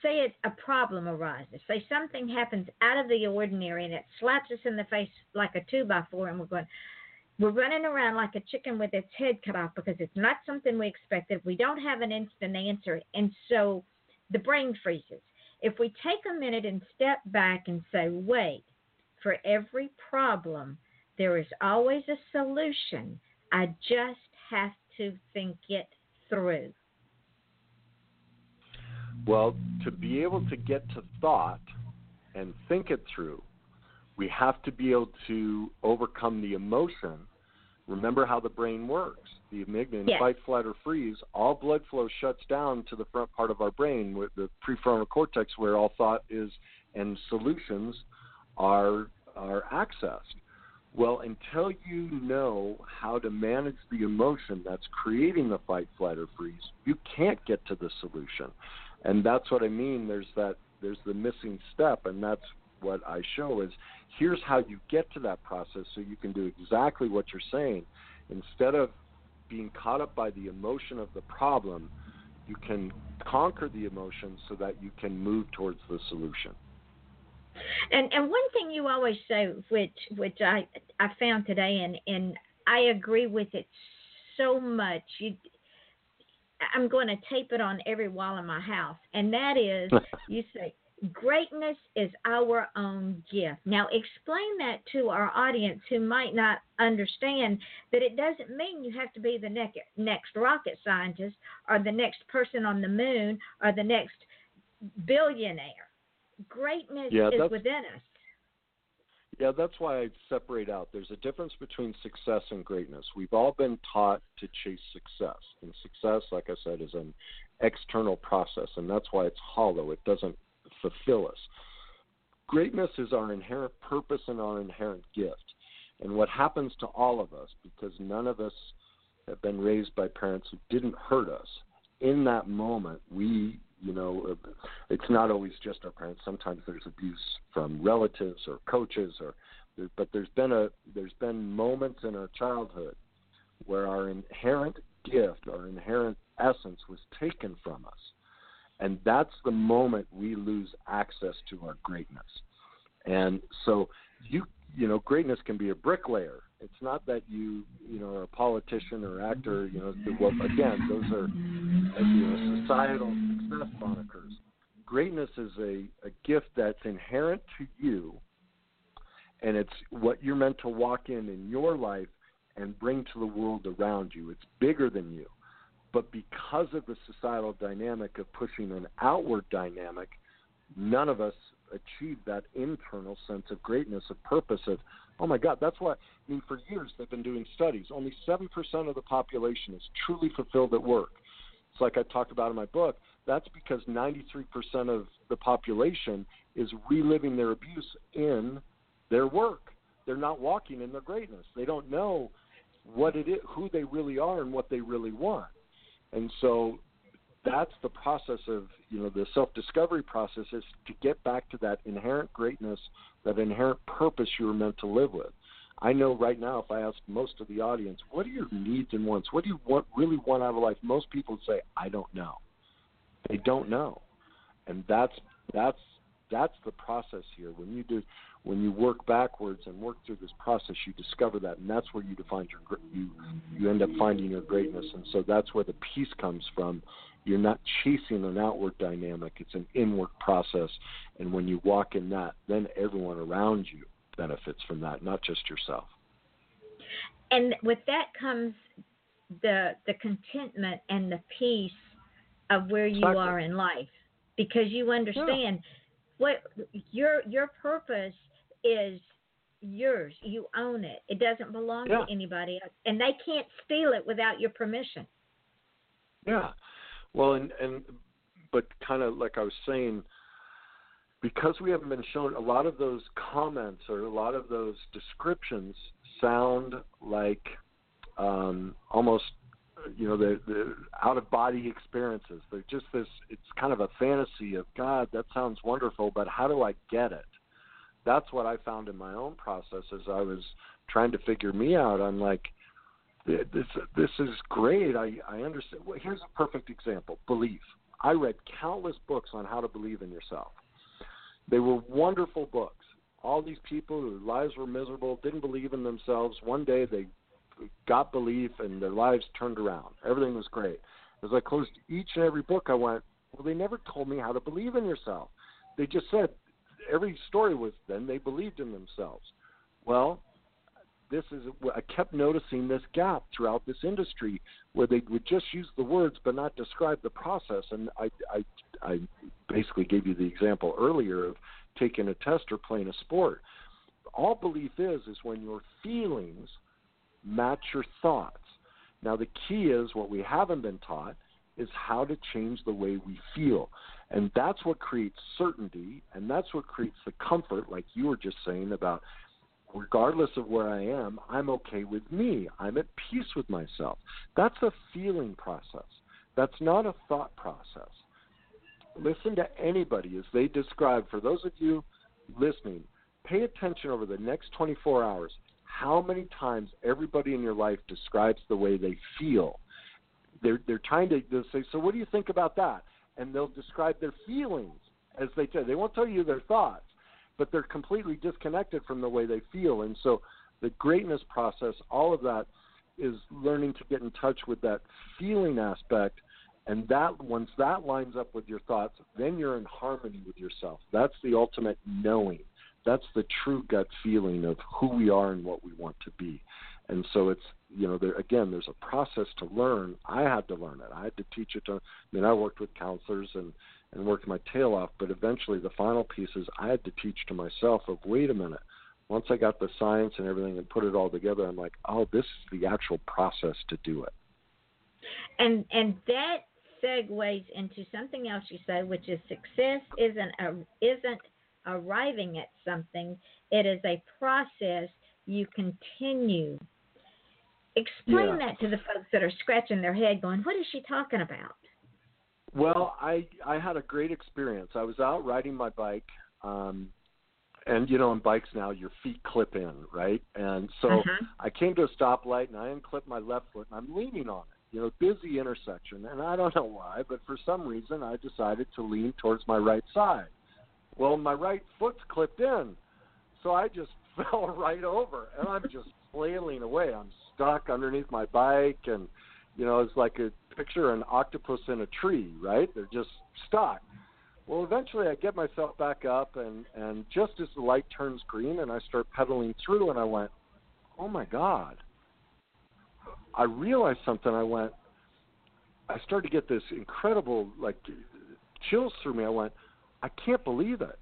say it a problem arises. Say something happens out of the ordinary and it slaps us in the face like a two by four and we're going we're running around like a chicken with its head cut off because it's not something we expected. We don't have an instant answer. And so the brain freezes. If we take a minute and step back and say wait for every problem there is always a solution i just have to think it through? Well, to be able to get to thought and think it through, we have to be able to overcome the emotion. Remember how the brain works. The amygdala, yes. fight, flight, or freeze, all blood flow shuts down to the front part of our brain, with the prefrontal cortex, where all thought is and solutions are are accessed. Well, until you know how to manage the emotion that's creating the fight, flight, or freeze, you can't get to the solution. And that's what I mean. There's that. There's the missing step, and that's what I show is here's how you get to that process, so you can do exactly what you're saying. Instead of being caught up by the emotion of the problem, you can conquer the emotion so that you can move towards the solution. And and one thing you always say, which which I I found today, and and I agree with it so much. You, I'm going to tape it on every wall in my house, and that is, (laughs) you say, greatness is our own gift. Now, explain that to our audience who might not understand that it doesn't mean you have to be the next, next rocket scientist or the next person on the moon or the next billionaire greatness yeah, is within us. Yeah, that's why I separate out. There's a difference between success and greatness. We've all been taught to chase success. And success, like I said, is an external process, and that's why it's hollow. It doesn't fulfill us. Greatness is our inherent purpose and our inherent gift. And what happens to all of us, because none of us have been raised by parents who didn't hurt us, in that moment, we you know uh, it's not always just our parents. Sometimes there's abuse from relatives or coaches or but there's been a there's been moments in our childhood where our inherent gift our inherent essence was taken from us. And that's the moment we lose access to our greatness. And so you you know greatness can be a bricklayer. It's not that you you know are a politician or actor. You know, well, again, those are you know societal success monikers. Greatness is a, a gift that's inherent to you, and it's what you're meant to walk in in your life and bring to the world around you. It's bigger than you. But because of the societal dynamic of pushing an outward dynamic, none of us achieve that internal sense of greatness, of purpose, of Oh my God, that's why. I mean, for years they've been doing studies. Only seven percent of the population is truly fulfilled at work. It's like I talked about in my book. That's because 93% of the population is reliving their abuse in their work. They're not walking in their greatness. They don't know what it is, who they really are, and what they really want. And so that's the process of you know the self discovery process is to get back to that inherent greatness that inherent purpose you were meant to live with. I know right now if I ask most of the audience, what are your needs and wants? What do you want really want out of life? Most people say, I don't know. They don't know. And that's that's that's the process here. When you do when you work backwards and work through this process, you discover that, and that's where you define your you you end up finding your greatness. And so that's where the peace comes from. You're not chasing an outward dynamic; it's an inward process. And when you walk in that, then everyone around you benefits from that, not just yourself. And with that comes the the contentment and the peace of where you Exactly. are in life because you understand what your your purpose is yours you own it it doesn't belong Yeah. to anybody else and they can't steal it without your permission Yeah. Well, and and but kind of like I was saying, because we haven't been shown a lot of those comments or a lot of those descriptions sound like um, almost you know the the out of body experiences. They're just this. It's kind of a fantasy of God. That sounds wonderful, but how do I get it? That's what I found in my own process as I was trying to figure me out. I'm like, this this is great. I I understand. Well, here's a perfect example: belief. I read countless books on how to believe in yourself. They were wonderful books. All these people whose lives were miserable didn't believe in themselves. One day they got belief and their lives turned around. Everything was great. As I closed each and every book, I went, well, they never told me how to believe in yourself. They just said every story was then they believed in themselves. Well, this is I kept noticing this gap throughout this industry where they would just use the words but not describe the process. And I I I basically gave you the example earlier of taking a test or playing a sport. All belief is is when your feelings match your thoughts. Now the key is what we haven't been taught is how to change the way we feel. And that's what creates certainty and that's what creates the comfort like you were just saying about regardless of where I am, I'm okay with me. I'm at peace with myself. That's a feeling process. That's not a thought process. Listen to anybody as they describe, for those of you listening, pay attention over the next 24 hours how many times everybody in your life describes the way they feel. They're, they're trying to they'll say, So, what do you think about that? And they'll describe their feelings as they tell. They won't tell you their thoughts but they're completely disconnected from the way they feel. And so the greatness process, all of that is learning to get in touch with that feeling aspect. And that once that lines up with your thoughts, then you're in harmony with yourself. That's the ultimate knowing. That's the true gut feeling of who we are and what we want to be. And so it's you know there again there's a process to learn. I had to learn it. I had to teach it to. I mean I worked with counselors and and worked my tail off. But eventually, the final piece is I had to teach to myself of wait a minute. Once I got the science and everything and put it all together, I'm like, oh, this is the actual process to do it. and and that segues into something else you said which is success isn't a, isn't arriving at something it is a process you continue explain Yeah. that to the folks that are scratching their head going what is she talking about Well, I I had a great experience. I was out riding my bike, um, and you know, on bikes now your feet clip in, right? And so Uh-huh. I came to a stoplight and I unclipped my left foot and I'm leaning on it. You know, busy intersection, and I don't know why, but for some reason I decided to lean towards my right side. Well, my right foot's clipped in, so I just (laughs) fell right over, and I'm just flailing away. I'm stuck underneath my bike, and you know, it's like a picture an octopus in a tree, right? They're just stuck. Well, eventually I get myself back up, and and just as the light turns green, and I start pedaling through, and I went, "Oh my God!" I realized something. I went. I started to get this incredible like chills through me. I went, I can't believe it.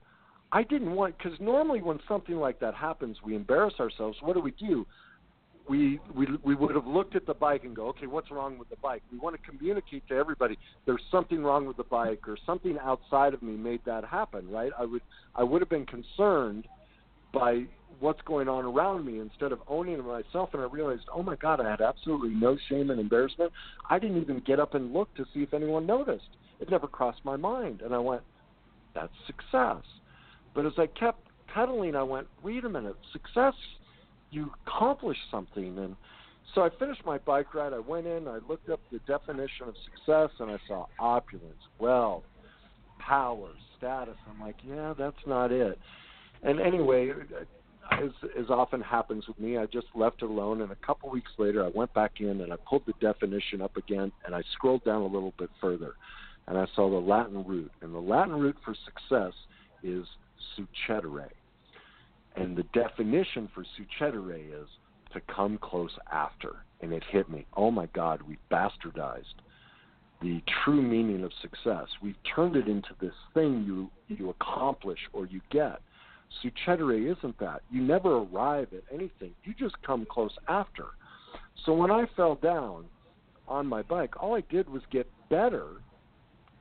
I didn't want because normally when something like that happens, we embarrass ourselves. What do we do? We we we would have looked at the bike and go, okay, what's wrong with the bike? We want to communicate to everybody there's something wrong with the bike or something outside of me made that happen, right? I would I would have been concerned by what's going on around me instead of owning myself and I realized, oh my God, I had absolutely no shame and embarrassment. I didn't even get up and look to see if anyone noticed. It never crossed my mind. And I went, that's success. But as I kept pedaling, I went, wait a minute, success, you accomplish something. And so I finished my bike ride. I went in, I looked up the definition of success, and I saw opulence, wealth, power, status. I'm like, yeah, that's not it. And anyway, as as often happens with me, I just left it alone. And a couple weeks later, I went back in and I pulled the definition up again, and I scrolled down a little bit further, and I saw the Latin root. And the Latin root for success is succedere. And the definition for succedere is to come close after. And it hit me. Oh my God, we bastardized the true meaning of success. We've turned it into this thing you you accomplish or you get. Succedere isn't that. You never arrive at anything. You just come close after. So when I fell down on my bike, all I did was get better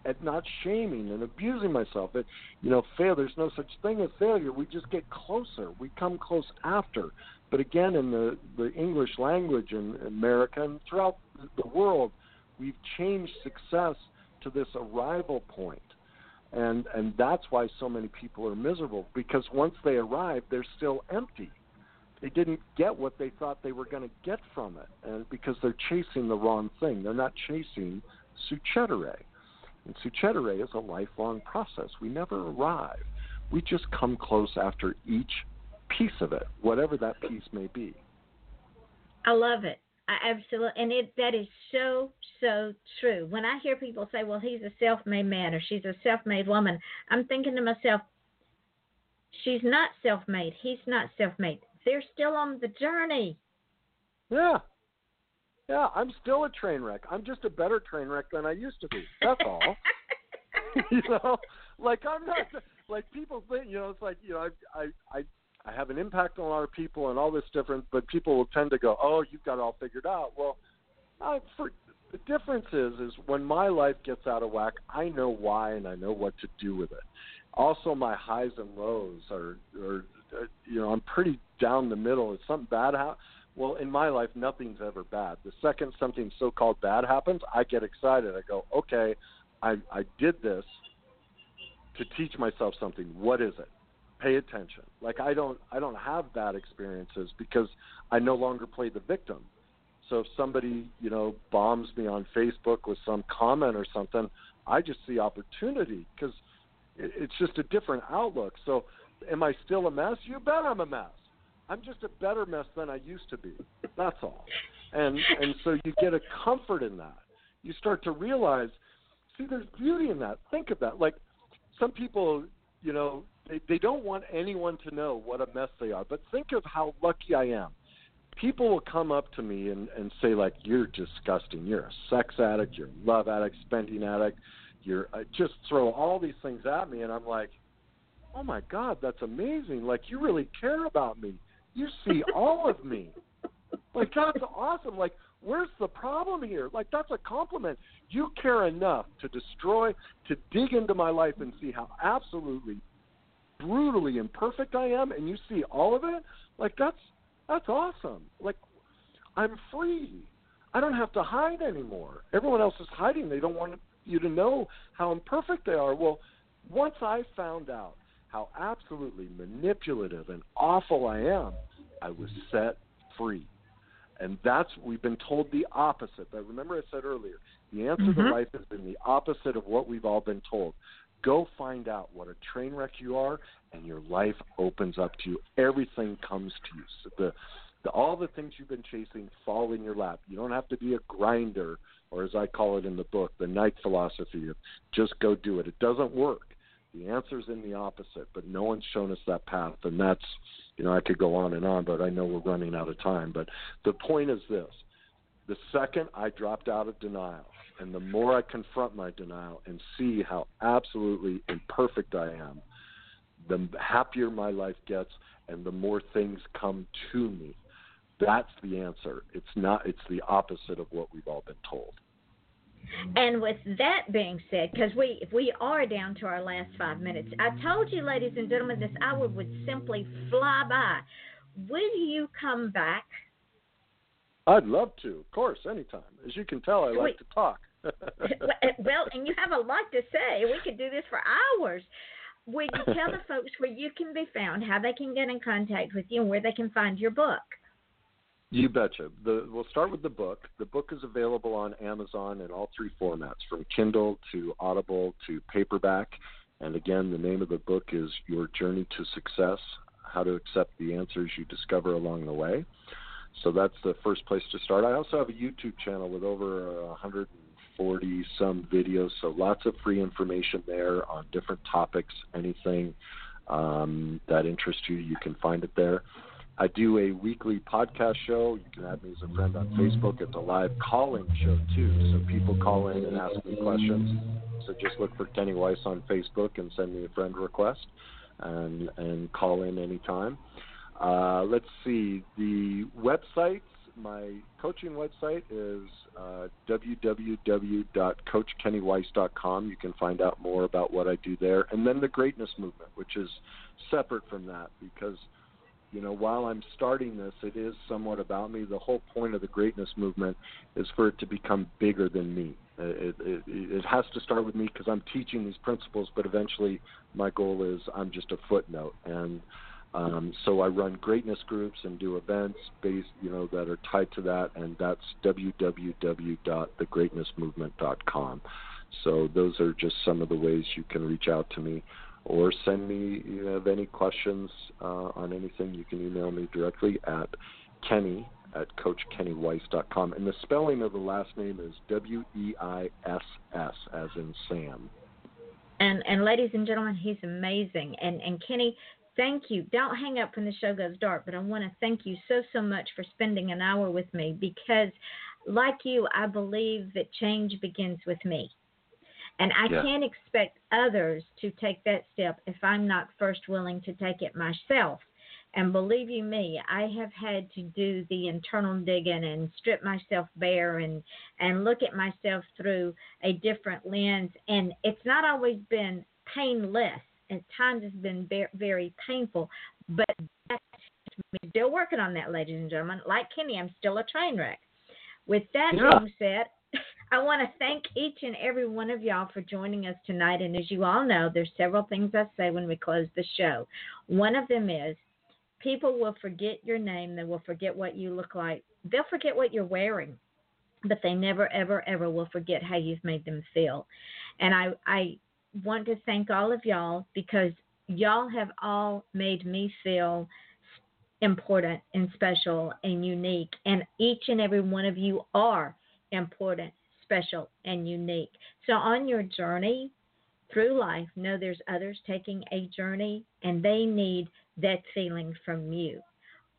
at not shaming and abusing myself. It, you know, fail. There's no such thing as failure. We just get closer. We come close after. But again, in the the English language in America and throughout the world, we've changed success to this arrival point. And and that's why so many people are miserable because once they arrive, they're still empty. They didn't get what they thought they were going to get from it, and because they're chasing the wrong thing. They're not chasing succedere. And succedere is a lifelong process. We never arrive. We just come close after each piece of it, whatever that piece may be. I love it. I absolutely, and it that is so so true. When I hear people say, "Well, he's a self-made man" or "She's a self-made woman," I'm thinking to myself, "She's not self-made. He's not self-made. They're still on the journey." Yeah, yeah. I'm still a train wreck. I'm just a better train wreck than I used to be. That's all. (laughs) you know, like I'm not like people think. You know, it's like you know, I I I I have an impact on a lot of people and all this different, but people will tend to go, "Oh, you've got it all figured out." Well, I, for, the difference is, is when my life gets out of whack, I know why and I know what to do with it. Also, my highs and lows are, are, are you know, I'm pretty down the middle. If something bad happens, well, in my life, nothing's ever bad. The second something so-called bad happens, I get excited. I go, "Okay, I I did this to teach myself something. What is it?" pay attention. Like I don't I don't have bad experiences because I no longer play the victim. So if somebody, you know, bombs me on Facebook with some comment or something, I just see opportunity because it's just a different outlook. So am I still a mess? You bet I'm a mess. I'm just a better mess than I used to be. That's all. And and so you get a comfort in that. You start to realize, see, there's beauty in that. Think of that. Like some people, you know, they, they don't want anyone to know what a mess they are. But think of how lucky I am. People will come up to me and, and say like, "You're disgusting. You're a sex addict. You're a love addict, spending addict. You're uh, just throw all these things at me." And I'm like, "Oh my God, that's amazing! Like you really care about me. You see all of me. Like that's awesome. Like where's the problem here? Like that's a compliment. You care enough to destroy, to dig into my life and see how absolutely brutally imperfect I am, and you see all of it, like that's that's awesome. Like I'm free. I don't have to hide anymore. Everyone else is hiding. They don't want you to know how imperfect they are. Well, once I found out how absolutely manipulative and awful I am, I was set free. And that's we've been told the opposite. But remember I said earlier, the answer mm-hmm. to life has been the opposite of what we've all been told. Go find out what a train wreck you are, and your life opens up to you. Everything comes to you. So the, the all the things you've been chasing fall in your lap. You don't have to be a grinder, or as I call it in the book, the Nike philosophy of just go do it. It doesn't work. The answer's in the opposite, but no one's shown us that path, and that's you know I could go on and on, but I know we're running out of time. But the point is this: the second I dropped out of denial, and the more I confront my denial and see how absolutely imperfect I am, the happier my life gets and the more things come to me. That's the answer. It's not it's the opposite of what we've all been told. And with that being said, because we we are down to our last five minutes, I told you, ladies and gentlemen, this hour would simply fly by. Will you come back I'd love to, of course, anytime. As you can tell, I like Wait. to talk. (laughs) (laughs) well, and you have a lot to say. We could do this for hours. Would you tell the folks where you can be found, how they can get in contact with you, and where they can find your book? You betcha. The, we'll start with the book. The book is available on Amazon in all three formats, from Kindle to Audible to paperback. And again, the name of the book is Your Journey to Success: How to Accept the Answers You Discover Along the Way. So that's the first place to start. I also have a YouTube channel with over 140 some videos, so lots of free information there on different topics. Anything um, that interests you, you can find it there. I do a weekly podcast show. You can add me as a friend on Facebook. It's a live calling show too, so people call in and ask me questions. So just look for Kenny Weiss on Facebook and send me a friend request, and and call in anytime. Uh, let's see the websites. My coaching website is uh, www.coachkennyweiss.com. You can find out more about what I do there, and then the Greatness Movement, which is separate from that because you know, while I'm starting this, it is somewhat about me. The whole point of the greatness movement is for it to become bigger than me. It, it, it has to start with me because I'm teaching these principles, but eventually my goal is I'm just a footnote. And um, so I run greatness groups and do events based, you know, that are tied to that, and that's www.thegreatnessmovement.com. So those are just some of the ways you can reach out to me or send me you have any questions uh, on anything, you can email me directly at Kenny at CoachKennyWeiss.com. And the spelling of the last name is W E I S S, as in Sam. And and ladies and gentlemen, he's amazing. And and Kenny, thank you. Don't hang up when the show goes dark, but I want to thank you so so much for spending an hour with me because, like you, I believe that change begins with me. And I yeah. can't expect others to take that step if I'm not first willing to take it myself. And believe you me, I have had to do the internal digging and strip myself bare and and look at myself through a different lens. And it's not always been painless. At times it's been very, very painful, but that's still working on that, ladies and gentlemen. Like Kenny, I'm still a train wreck. With that yeah. being said, I want to thank each and every one of y'all for joining us tonight. And as you all know, there's several things I say when we close the show. One of them is people will forget your name, they will forget what you look like, they'll forget what you're wearing, but they never, ever, ever will forget how you've made them feel. And I, I want to thank all of y'all because y'all have all made me feel important and special and unique. And each and every one of you are important special and unique. So, on your journey through life, know there's others taking a journey and they need that feeling from you.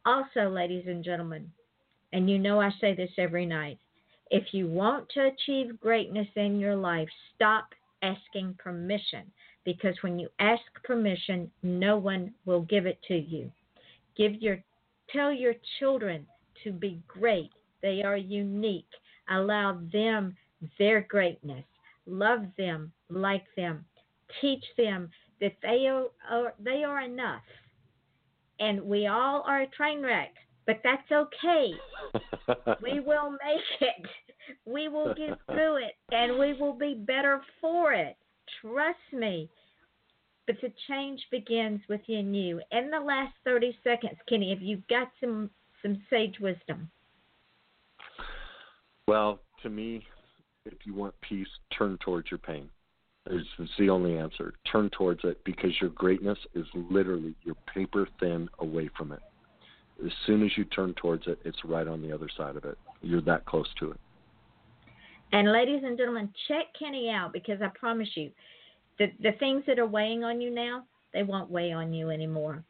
Also, ladies and gentlemen, and you know I say this every night if you want to achieve greatness in your life, stop asking permission because when you ask permission, no one will give it to you. Give your tell your children to be great. They are unique. Allow them their greatness. Love them, like them. Teach them that they are, are they are enough. And we all are a train wreck, but that's okay. (laughs) we will make it. We will get through it, and we will be better for it. Trust me. But the change begins within you. In the last 30 seconds, Kenny, have you got some some sage wisdom? Well, to me, if you want peace, turn towards your pain. It's, the only answer. Turn towards it because your greatness is literally you're paper thin away from it. As soon as you turn towards it, it's right on the other side of it. You're that close to it. And ladies and gentlemen, check Kenny out because I promise you, the the things that are weighing on you now, they won't weigh on you anymore.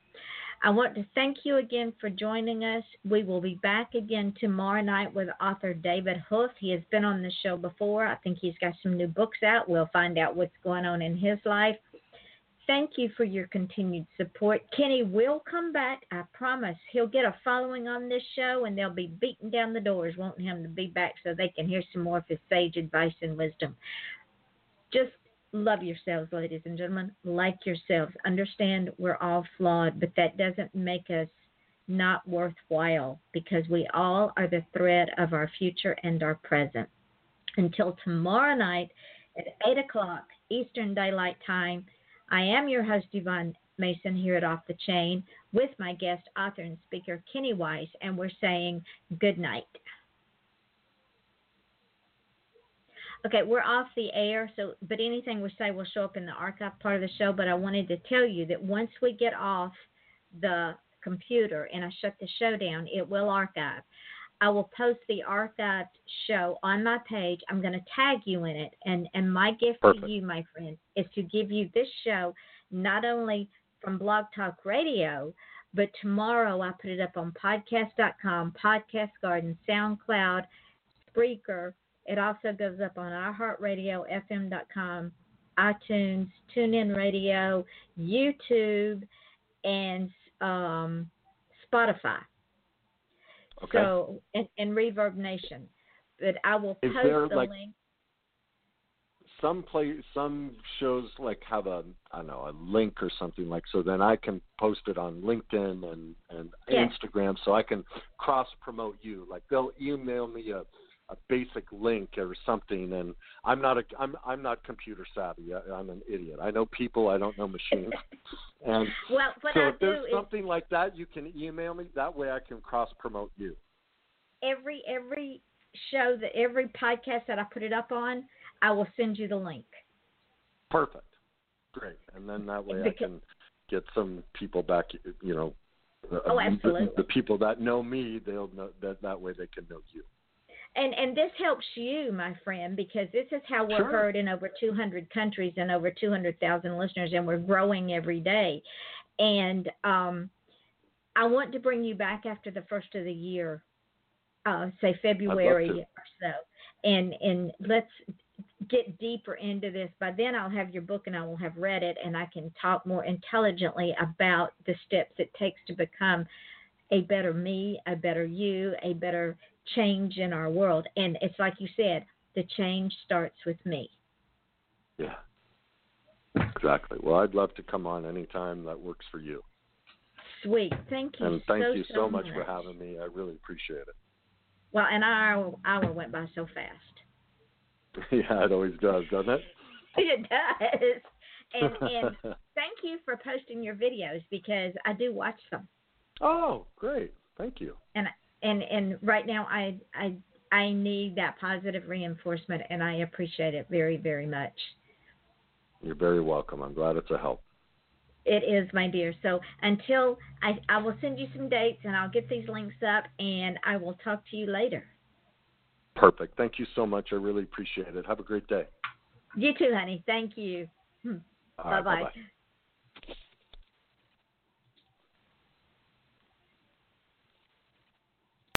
I want to thank you again for joining us. We will be back again tomorrow night with author David Hoof. He has been on the show before. I think he's got some new books out. We'll find out what's going on in his life. Thank you for your continued support. Kenny will come back. I promise. He'll get a following on this show, and they'll be beating down the doors wanting him to be back so they can hear some more of his sage advice and wisdom. Just love yourselves, ladies and gentlemen. Like yourselves. Understand we're all flawed, but that doesn't make us not worthwhile because we all are the thread of our future and our present. Until tomorrow night at 8 o'clock Eastern Daylight Time, I am your host, Yvonne Mason here at Off the Chain with my guest author and speaker Kenny Weiss, and we're saying good night. Okay, we're off the air, so but anything we say will show up in the archive part of the show. But I wanted to tell you that once we get off the computer and I shut the show down, it will archive. I will post the archived show on my page. I'm going to tag you in it, and and my gift Perfect. to you, my friend, is to give you this show not only from Blog Talk Radio, but tomorrow I put it up on podcast.com, Podcast Garden, SoundCloud, Spreaker. It also goes up on iHeartRadioFM.com, iTunes, TuneIn Radio, YouTube, and um, Spotify. Okay. So and, and Reverb Nation. But I will Is post there, the like, link. some play some shows like have a I don't know a link or something like so then I can post it on LinkedIn and and Yes. Instagram so I can cross promote you like they'll email me a a basic link or something and I'm not a I'm I'm not computer savvy I, I'm an idiot I know people I don't know machines (laughs) and Well, what so I if do there's is something like that you can email me that way I can cross promote you every every show that every podcast that I put it up on, I will send you the link. Perfect. Great. And then that way I can get some people back, you know. the- Oh, the- absolutely. The, people that know me, they'll know that that way they can know you. And and this helps you, my friend, because this is how we're Sure. heard in over 200 countries and over 200,000 listeners, and we're growing every day. And um, I want to bring you back after the first of the year, uh, say February or so, and and let's get deeper into this. By then, I'll have your book and I will have read it, and I can talk more intelligently about the steps it takes to become a better me, a better you, a better change in our world. And it's like you said, the change starts with me. Yeah. Exactly. Well, I'd love to come on anytime that works for you. Sweet. Thank you And thank so, you so so much for having me. I really appreciate it. Well, and our hour went by so fast. (laughs) yeah, it always does, doesn't it? (laughs) It does. And and (laughs) thank you for posting your videos because I do watch them. oh, great. Thank you. And and and right now I I I need that positive reinforcement and I appreciate it very very much. You're very welcome. I'm glad it's a help. It is, my dear. So until I I will send you some dates and I'll get these links up and I will talk to you later. Perfect. Thank you so much. I really appreciate it. Have a great day. You too, honey. Thank you. Hmm. Bye-bye. bye-bye.